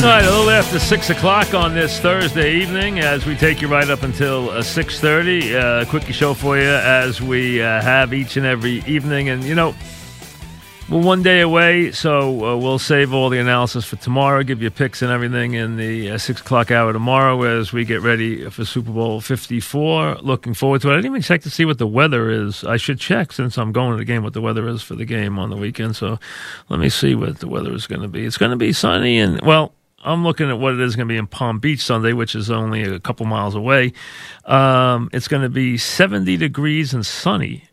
All right, a little after six o'clock on this Thursday evening, as we take you right up until uh, six thirty. Uh, quickie show for you, as we uh, have each and every evening. And you know, we're one day away, so uh, we'll save all the analysis for tomorrow. Give you picks and everything in the uh, six o'clock hour tomorrow, as we get ready for Super Bowl Fifty Four. Looking forward to it. I didn't even check to see what the weather is. I should check since I'm going to the game what the weather is for the game on the weekend. So let me see what the weather is going to be. It's going to be sunny and well. I'm looking at what it is going to be in Palm Beach Sunday, which is only a couple miles away. Um, it's going to be 70 degrees and sunny.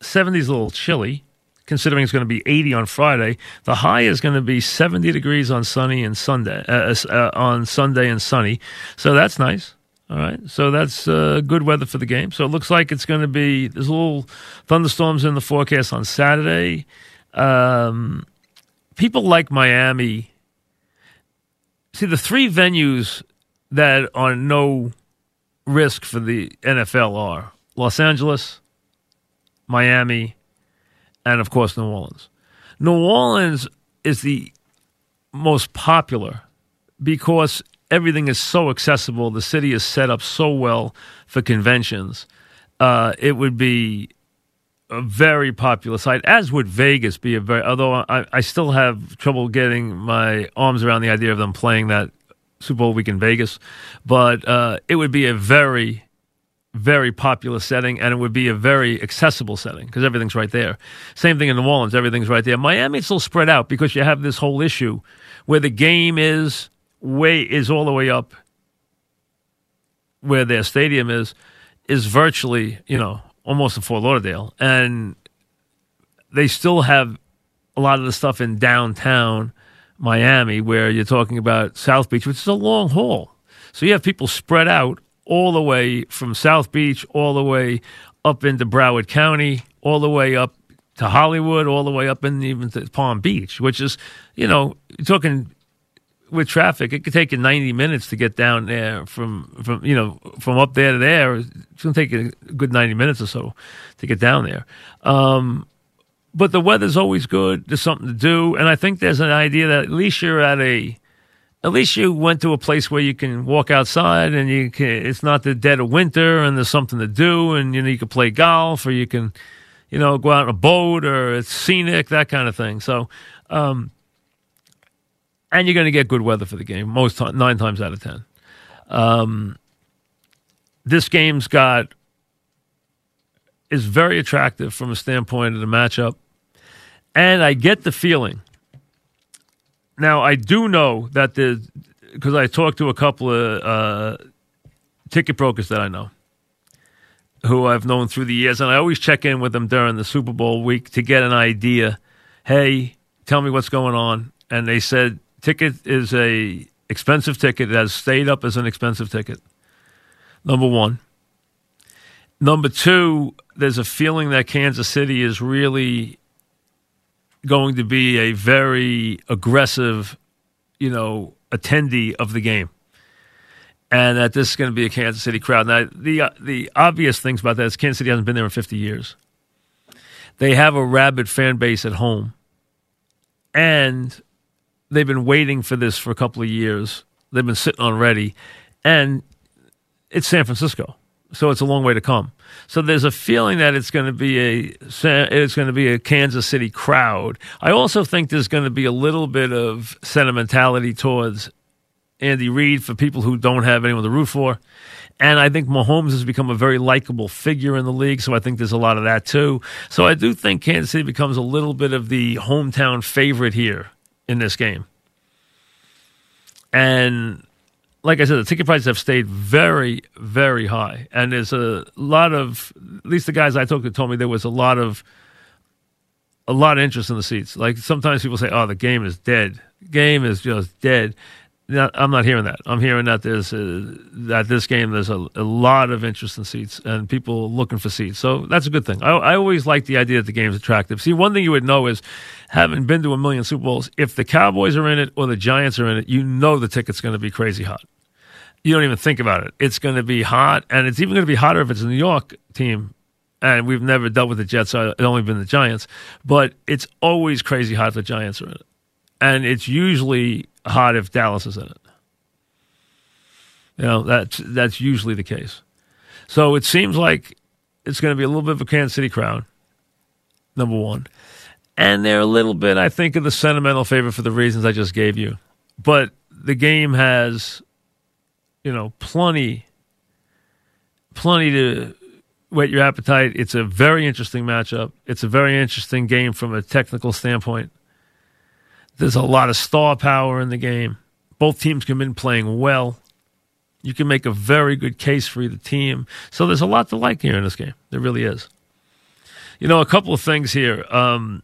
70 is a little chilly, considering it's going to be 80 on Friday. The high is going to be 70 degrees on sunny and Sunday uh, uh, on Sunday and sunny. So that's nice. All right, so that's uh, good weather for the game. So it looks like it's going to be there's a little thunderstorms in the forecast on Saturday. Um, people like Miami See, the three venues that are no risk for the NFL are Los Angeles, Miami, and of course, New Orleans. New Orleans is the most popular because everything is so accessible. The city is set up so well for conventions. Uh, it would be a very popular site, as would Vegas be a very. Although I, I still have trouble getting my arms around the idea of them playing that Super Bowl week in Vegas, but uh, it would be a very, very popular setting, and it would be a very accessible setting because everything's right there. Same thing in New Orleans, everything's right there. Miami, it's still spread out because you have this whole issue where the game is way is all the way up where their stadium is is virtually you know almost in Fort Lauderdale, and they still have a lot of the stuff in downtown Miami, where you're talking about South Beach, which is a long haul. So you have people spread out all the way from South Beach, all the way up into Broward County, all the way up to Hollywood, all the way up in even to Palm Beach, which is, you know, you're talking with traffic, it could take you 90 minutes to get down there from, from you know, from up there to there. It's going to take you a good 90 minutes or so to get down there. Um, but the weather's always good. There's something to do. And I think there's an idea that at least you're at a, at least you went to a place where you can walk outside and you can, it's not the dead of winter and there's something to do and, you know, you can play golf or you can, you know, go out on a boat or it's scenic, that kind of thing. So, um, and you're going to get good weather for the game most time, nine times out of ten. Um, this game's got is very attractive from a standpoint of the matchup, and I get the feeling. Now I do know that the because I talked to a couple of uh, ticket brokers that I know who I've known through the years, and I always check in with them during the Super Bowl week to get an idea. Hey, tell me what's going on. And they said ticket is a expensive ticket. It has stayed up as an expensive ticket. Number one. Number two, there's a feeling that Kansas City is really going to be a very aggressive, you know, attendee of the game, and that this is going to be a Kansas City crowd. Now, the uh, the obvious things about that is Kansas City hasn't been there in 50 years. They have a rabid fan base at home, and they've been waiting for this for a couple of years. They've been sitting on ready, and it's San Francisco, so it's a long way to come. So there's a feeling that it's going to be a it's going to be a Kansas City crowd. I also think there's going to be a little bit of sentimentality towards Andy Reid for people who don't have anyone to root for. And I think Mahomes has become a very likable figure in the league, so I think there's a lot of that too. So I do think Kansas City becomes a little bit of the hometown favorite here in this game. And like I said, the ticket prices have stayed very, very high. And there's a lot of, at least the guys I talked to told me there was a lot of, a lot of interest in the seats. Like sometimes people say, "Oh, the game is dead. Game is just dead." I'm not hearing that. I'm hearing that there's a, that this game there's a, a, lot of interest in seats and people looking for seats. So that's a good thing. I, I always like the idea that the game's attractive. See, one thing you would know is having been to a million Super Bowls, if the Cowboys are in it or the Giants are in it, you know the ticket's going to be crazy hot. You don't even think about it. It's going to be hot, and it's even going to be hotter if it's a New York team. And we've never dealt with the Jets; so it's only been the Giants. But it's always crazy hot if the Giants are in it, and it's usually hot if Dallas is in it. You know, that's that's usually the case. So it seems like it's going to be a little bit of a Kansas City crowd. Number one, and they're a little bit, I think, of the sentimental favorite for the reasons I just gave you. But the game has, you know, plenty, plenty to whet your appetite. It's a very interesting matchup. It's a very interesting game from a technical standpoint. There's a lot of star power in the game. Both teams come in playing well. You can make a very good case for either team. So there's a lot to like here in this game. There really is. You know, a couple of things here. Um,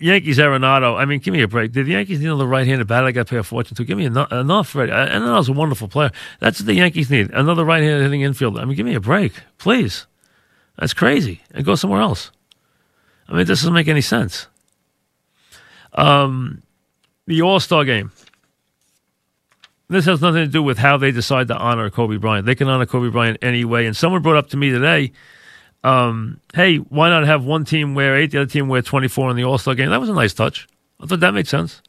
Yankees Arenado. I mean, give me a break. Did the Yankees need another right-handed batter? I got to pay a fortune to. Give me enough. enough right. Arenado's a wonderful player. That's what the Yankees need. Another right-handed hitting infielder. I mean, give me a break, please. That's crazy. And go somewhere else. I mean, this doesn't make any sense. Um, the All Star game. This has nothing to do with how they decide to honor Kobe Bryant. They can honor Kobe Bryant anyway. And someone brought up to me today um, hey, why not have one team wear eight, the other team wear 24 in the All Star game? That was a nice touch. I thought that made sense.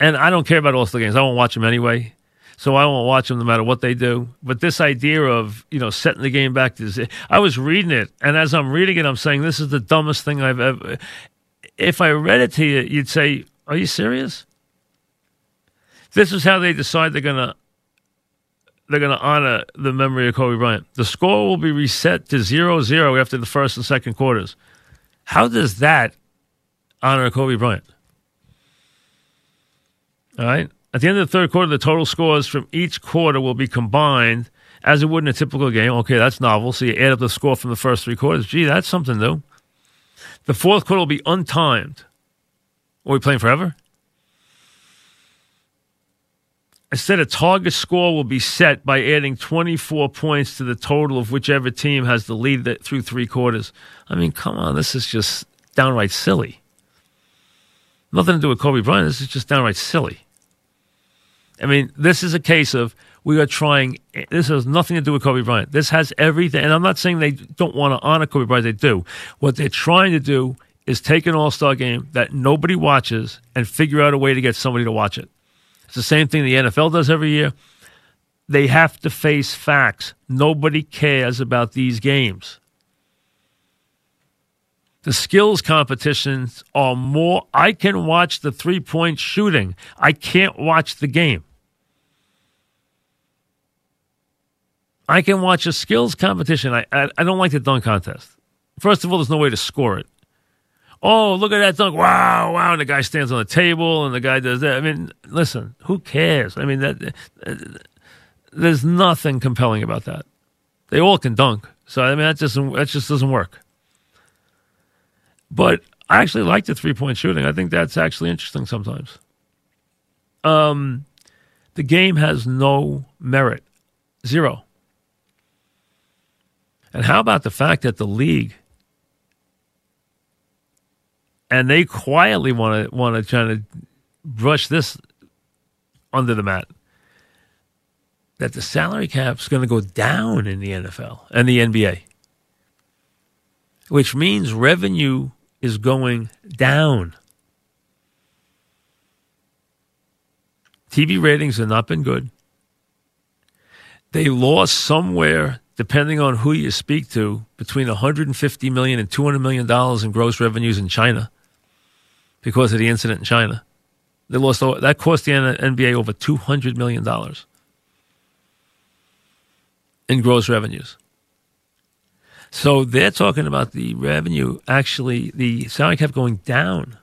And I don't care about All Star games. I won't watch them anyway. So I won't watch them no matter what they do. But this idea of, you know, setting the game back to I was reading it, and as I'm reading it, I'm saying this is the dumbest thing I've ever. If I read it to you, you'd say, Are you serious? This is how they decide they're going to they're going to honor the memory of Kobe Bryant. The score will be reset to 0 0 after the first and second quarters. How does that honor Kobe Bryant? All right. At the end of the third quarter, the total scores from each quarter will be combined as it would in a typical game. Okay, that's novel. So you add up the score from the first three quarters. Gee, that's something new. The fourth quarter will be untimed. Are we playing forever? Instead, a target score will be set by adding 24 points to the total of whichever team has the lead through three quarters. I mean, come on, this is just downright silly. Nothing to do with Kobe Bryant. This is just downright silly. I mean, this is a case of we are trying. This has nothing to do with Kobe Bryant. This has everything. And I'm not saying they don't want to honor Kobe Bryant. They do. What they're trying to do is take an All Star game that nobody watches and figure out a way to get somebody to watch it. It's the same thing the NFL does every year. They have to face facts. Nobody cares about these games. The skills competitions are more. I can watch the three point shooting, I can't watch the game. I can watch a skills competition. I, I, I don't like the dunk contest. First of all, there's no way to score it oh, look at that dunk. Wow, wow. And the guy stands on the table and the guy does that. I mean, listen, who cares? I mean, that, there's nothing compelling about that. They all can dunk. So, I mean, that just, that just doesn't work. But I actually like the three point shooting. I think that's actually interesting sometimes. Um, the game has no merit, zero. And how about the fact that the league and they quietly want to want to try to brush this under the mat. That the salary cap is going to go down in the NFL and the NBA, which means revenue is going down. TV ratings have not been good. They lost somewhere depending on who you speak to, between 150 million and 200 million dollars in gross revenues in China because of the incident in China. They lost that cost the NBA over two hundred million dollars in gross revenues. So they're talking about the revenue actually the salary cap going down.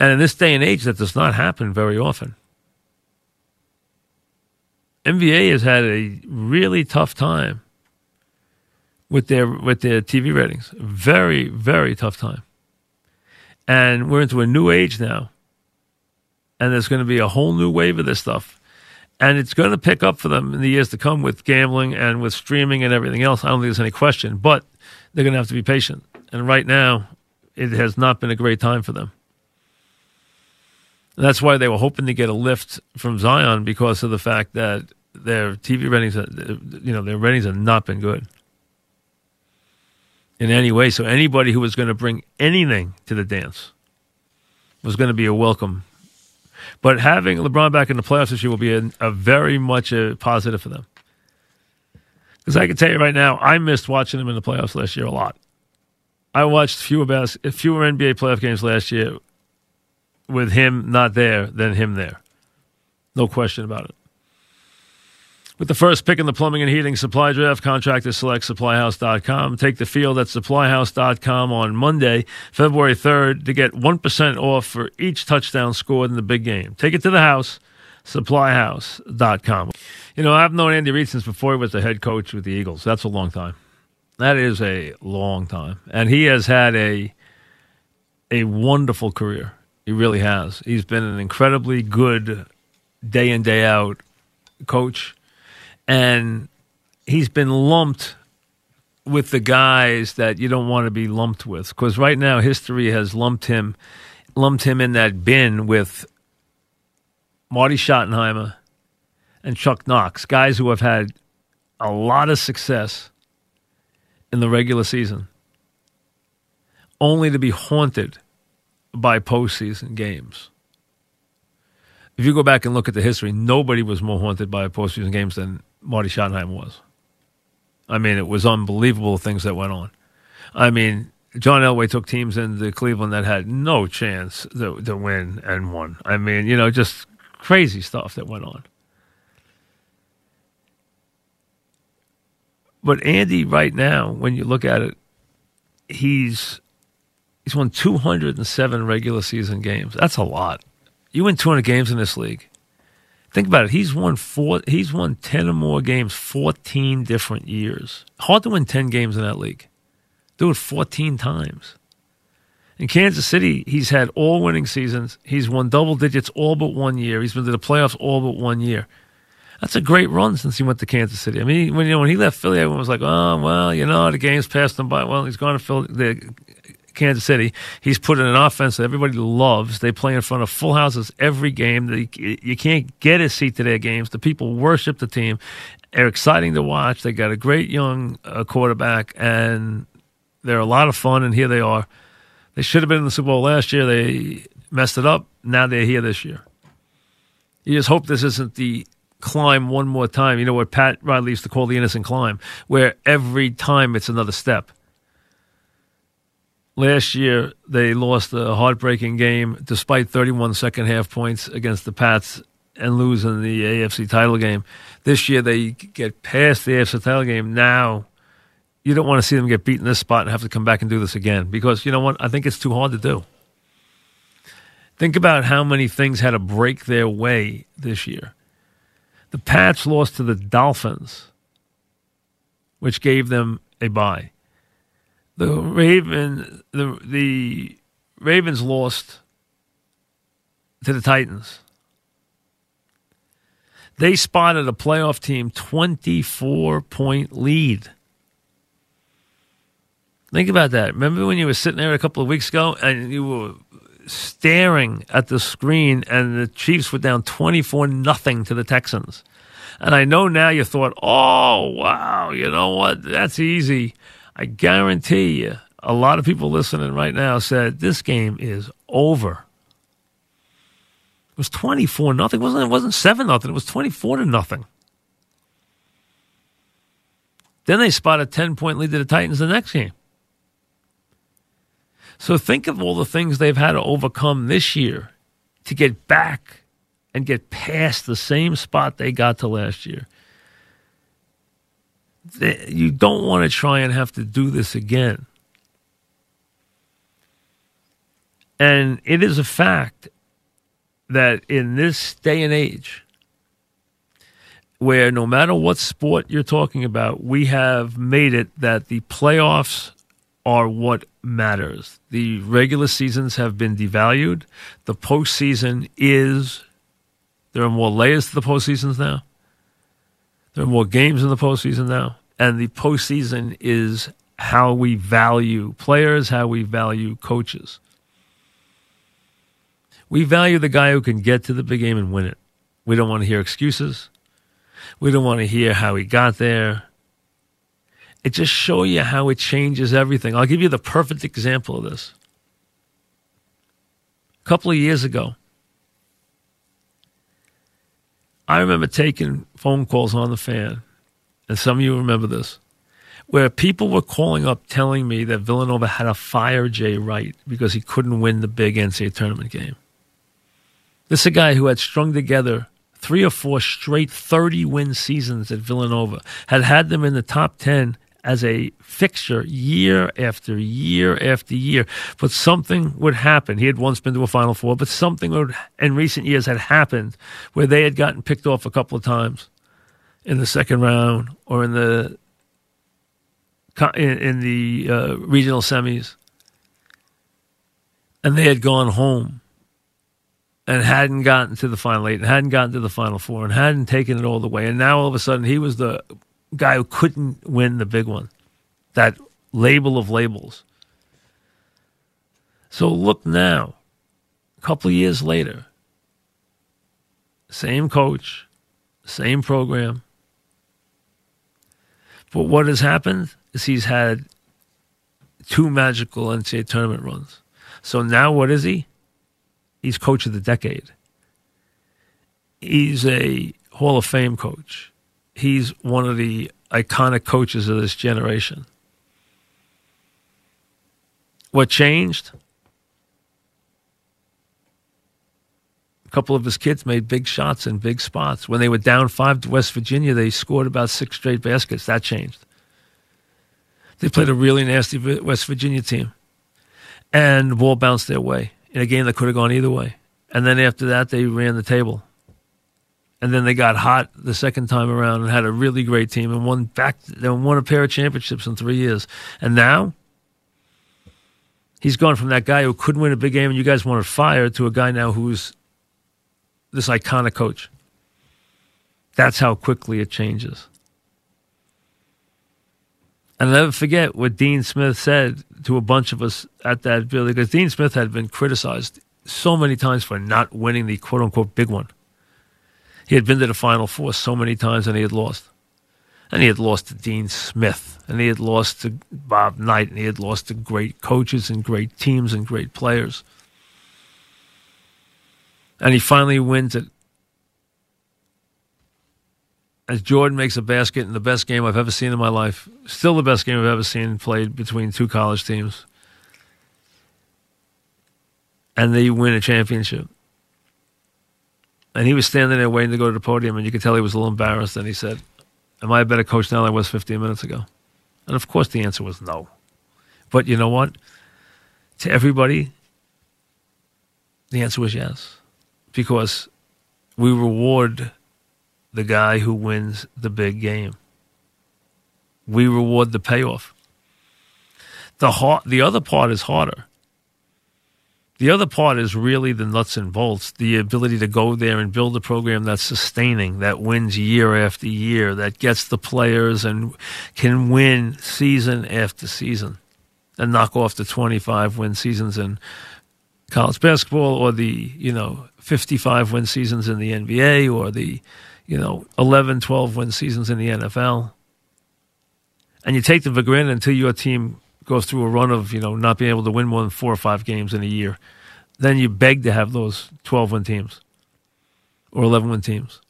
And in this day and age, that does not happen very often. NBA has had a really tough time with their with their TV ratings. Very very tough time. And we're into a new age now. And there's going to be a whole new wave of this stuff. And it's going to pick up for them in the years to come with gambling and with streaming and everything else. I don't think there's any question, but they're going to have to be patient. And right now, it has not been a great time for them. And that's why they were hoping to get a lift from Zion because of the fact that their TV ratings, you know, their ratings have not been good. In any way. So anybody who was going to bring anything to the dance was going to be a welcome. But having LeBron back in the playoffs this year will be a, a very much a positive for them. Because I can tell you right now, I missed watching him in the playoffs last year a lot. I watched fewer bas- fewer NBA playoff games last year with him not there than him there. No question about it. With the first pick in the plumbing and heating supply draft, contractors select supplyhouse.com. Take the field at supplyhouse.com on Monday, February 3rd, to get 1% off for each touchdown scored in the big game. Take it to the house, supplyhouse.com. You know, I've known Andy Reid since before he was the head coach with the Eagles. That's a long time. That is a long time. And he has had a a wonderful career. He really has. He's been an incredibly good day in day out coach and he's been lumped with the guys that you don't want to be lumped with because right now history has lumped him lumped him in that bin with Marty Schottenheimer and Chuck Knox, guys who have had a lot of success in the regular season, only to be haunted by postseason games. If you go back and look at the history, nobody was more haunted by postseason games than Marty Schottenheimer was. I mean, it was unbelievable things that went on. I mean, John Elway took teams into Cleveland that had no chance to, to win and won. I mean, you know, just crazy stuff that went on. But Andy, right now, when you look at it, he's he's won 207 regular season games. That's a lot. You win 200 games in this league. Think about it. He's won four. He's won ten or more games, fourteen different years. Hard to win ten games in that league. Do it fourteen times. In Kansas City, he's had all winning seasons. He's won double digits all but one year. He's been to the playoffs all but one year. That's a great run since he went to Kansas City. I mean, when you know when he left Philly, everyone was like, "Oh, well, you know, the game's passed him by." Well, he's gone to Philly. The Kansas City. He's put in an offense that everybody loves. They play in front of full houses every game. You can't get a seat to their games. The people worship the team. They're exciting to watch. They got a great young uh, quarterback, and they're a lot of fun. And here they are. They should have been in the Super Bowl last year. They messed it up. Now they're here this year. You just hope this isn't the climb one more time. You know what Pat Riley used to call the innocent climb, where every time it's another step. Last year, they lost a heartbreaking game despite 31 second half points against the Pats and losing the AFC title game. This year, they get past the AFC title game. Now, you don't want to see them get beat in this spot and have to come back and do this again because you know what? I think it's too hard to do. Think about how many things had to break their way this year. The Pats lost to the Dolphins, which gave them a bye the Raven the the Ravens lost to the Titans. They spotted a playoff team 24 point lead. Think about that. Remember when you were sitting there a couple of weeks ago and you were staring at the screen and the Chiefs were down 24 nothing to the Texans. And I know now you thought, "Oh, wow, you know what? That's easy." I guarantee you, a lot of people listening right now said this game is over. It was twenty four nothing. wasn't It wasn't seven nothing. It was twenty four to nothing. Then they spot a ten point lead to the Titans the next game. So think of all the things they've had to overcome this year to get back and get past the same spot they got to last year you don't want to try and have to do this again. And it is a fact that in this day and age, where no matter what sport you're talking about, we have made it that the playoffs are what matters. The regular seasons have been devalued. The postseason is, there are more layers to the postseasons now. There are more games in the postseason now, and the postseason is how we value players, how we value coaches. We value the guy who can get to the big game and win it. We don't want to hear excuses. We don't want to hear how he got there. It just shows you how it changes everything. I'll give you the perfect example of this. A couple of years ago, I remember taking phone calls on the fan, and some of you remember this, where people were calling up telling me that Villanova had to fire Jay Wright because he couldn't win the big NCAA tournament game. This is a guy who had strung together three or four straight 30 win seasons at Villanova, had had them in the top 10 as a fixture year after year after year. But something would happen. He had once been to a Final Four, but something would, in recent years had happened where they had gotten picked off a couple of times in the second round or in the in, in the uh, regional semis, and they had gone home and hadn't gotten to the final eight and hadn't gotten to the final four and hadn't taken it all the way. And now all of a sudden he was the guy who couldn't win the big one. That label of labels. So look now, a couple of years later, same coach, same program. But what has happened is he's had two magical NCAA tournament runs. So now what is he? He's coach of the decade. He's a Hall of Fame coach he's one of the iconic coaches of this generation. What changed? A couple of his kids made big shots in big spots. When they were down five to West Virginia, they scored about six straight baskets. That changed. They played a really nasty West Virginia team, and the ball bounced their way in a game that could have gone either way. And then after that, they ran the table and then they got hot the second time around and had a really great team and won back. They won a pair of championships in three years, and now he's gone from that guy who couldn't win a big game and you guys wanted fired to a guy now who's this iconic coach. That's how quickly it changes. And I'll never forget what Dean Smith said to a bunch of us at that building because Dean Smith had been criticized so many times for not winning the quote unquote big one. He had been to the Final Four so many times and he had lost. And he had lost to Dean Smith, and he had lost to Bob Knight, and he had lost to great coaches and great teams and great players. And he finally wins it. As Jordan makes a basket in the best game I've ever seen in my life, still the best game I've ever seen played between two college teams. And they win a championship. And he was standing there waiting to go to the podium, and you could tell he was a little embarrassed. And he said, Am I a better coach now than I was 15 minutes ago? And of course, the answer was no. But you know what? To everybody, the answer was yes. Because we reward the guy who wins the big game. We reward the payoff. The, hard, the other part is harder the other part is really the nuts and bolts, the ability to go there and build a program that's sustaining, that wins year after year, that gets the players and can win season after season and knock off the 25 win seasons in college basketball or the, you know, 55 win seasons in the NBA or the, you know, 11, 12 win seasons in the NFL. And you take them for granted until your team goes through a run of you know not being able to win more than four or five games in a year, then you beg to have those twelve win teams or eleven win teams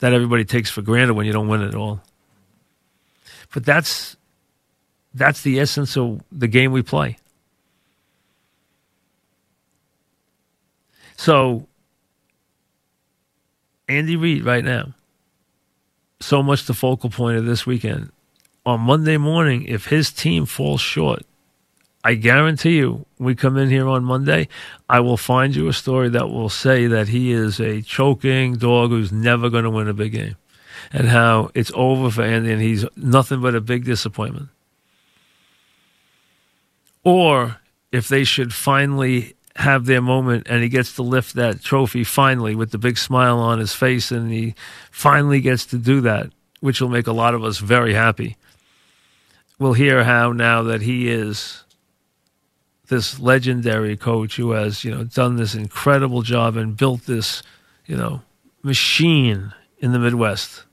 that everybody takes for granted when you don't win at all. But that's that's the essence of the game we play. So Andy Reid right now, so much the focal point of this weekend on Monday morning, if his team falls short, I guarantee you, we come in here on Monday, I will find you a story that will say that he is a choking dog who's never going to win a big game and how it's over for Andy and he's nothing but a big disappointment. Or if they should finally have their moment and he gets to lift that trophy finally with the big smile on his face and he finally gets to do that, which will make a lot of us very happy we'll hear how now that he is this legendary coach who has, you know, done this incredible job and built this, you know, machine in the Midwest.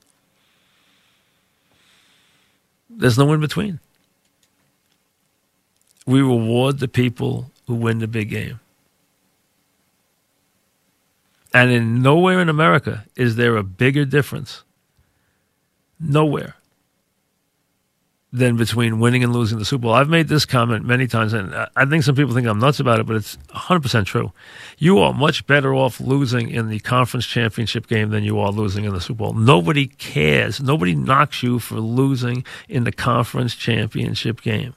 There's no in between. We reward the people who win the big game. And in nowhere in America is there a bigger difference. Nowhere than between winning and losing the Super Bowl. I've made this comment many times, and I think some people think I'm nuts about it, but it's 100% true. You are much better off losing in the conference championship game than you are losing in the Super Bowl. Nobody cares. Nobody knocks you for losing in the conference championship game.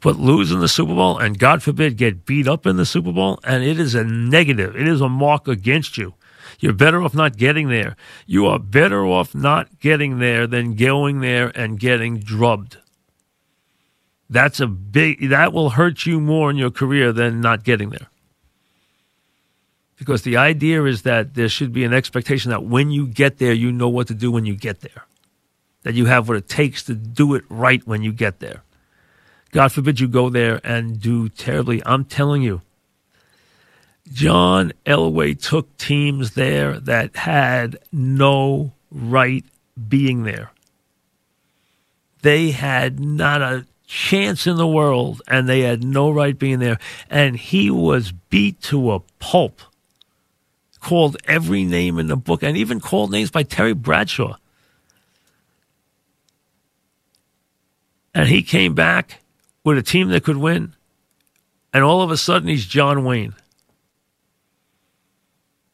But losing the Super Bowl, and God forbid, get beat up in the Super Bowl, and it is a negative. It is a mark against you. You're better off not getting there. You are better off not getting there than going there and getting drubbed. That's a big, that will hurt you more in your career than not getting there. Because the idea is that there should be an expectation that when you get there, you know what to do when you get there. That you have what it takes to do it right when you get there. God forbid you go there and do terribly. I'm telling you, John Elway took teams there that had no right being there. They had not a chance in the world, and they had no right being there. And he was beat to a pulp, called every name in the book, and even called names by Terry Bradshaw. And he came back with a team that could win, and all of a sudden he's John Wayne.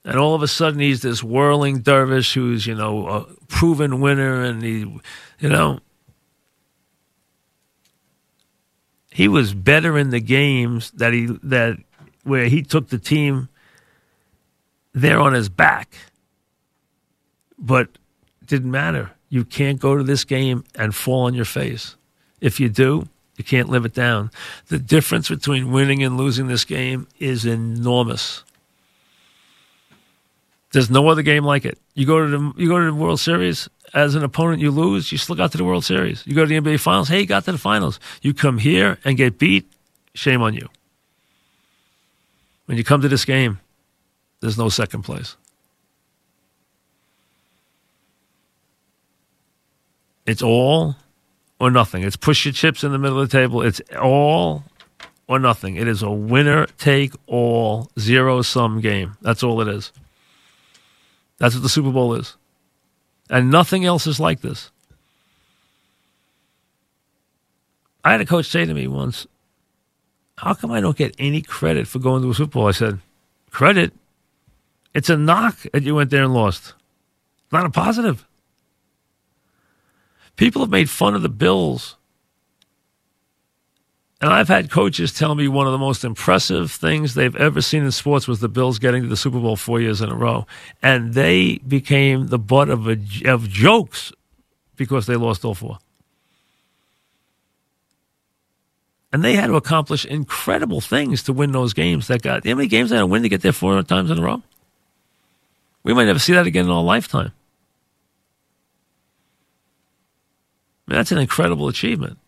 And all of a sudden he's this whirling dervish who's, you know, a proven winner, and he, you know, he was better in the games that he that where he took the team there on his back. But didn't matter. You can't go to this game and fall on your face. If you do, you can't live it down. The difference between winning and losing this game is enormous. There's no other game like it. You go to the you go to the World Series as an opponent, you lose, you still got to the World Series. You go to the NBA Finals, hey, you got to the finals. You come here and get beat, shame on you. When you come to this game, there's no second place. It's all or nothing. It's push your chips in the middle of the table. It's all or nothing. It is a winner take all zero sum game. That's all it is. That's what the Super Bowl is. And nothing else is like this. I had a coach say to me once, How come I don't get any credit for going to a Super Bowl? I said, Credit? It's a knock that you went there and lost, not a positive. People have made fun of the Bills and I've had coaches tell me one of the most impressive things they've ever seen in sports was the Bills getting to the Super Bowl four years in a row. And they became the butt of, a, of jokes because they lost all four. And they had to accomplish incredible things to win those games that got. How many games they had to win to get there four times in a row? We might never see that again in our lifetime. I mean, that's an incredible achievement.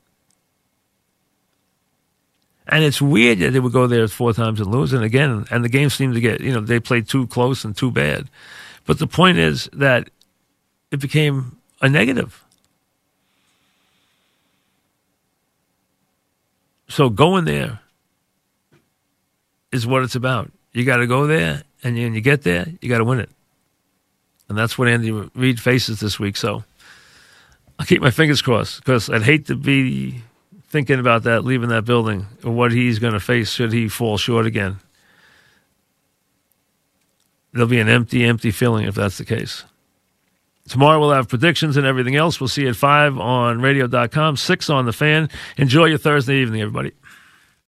And it's weird that they would go there four times and lose. And again, and the game seemed to get, you know, they played too close and too bad. But the point is that it became a negative. So going there is what it's about. You got to go there, and when you get there, you got to win it. And that's what Andy Reid faces this week. So I'll keep my fingers crossed because I'd hate to be thinking about that, leaving that building, or what he's going to face should he fall short again. There'll be an empty, empty feeling if that's the case. Tomorrow we'll have predictions and everything else. We'll see you at 5 on radio.com, 6 on the fan. Enjoy your Thursday evening, everybody.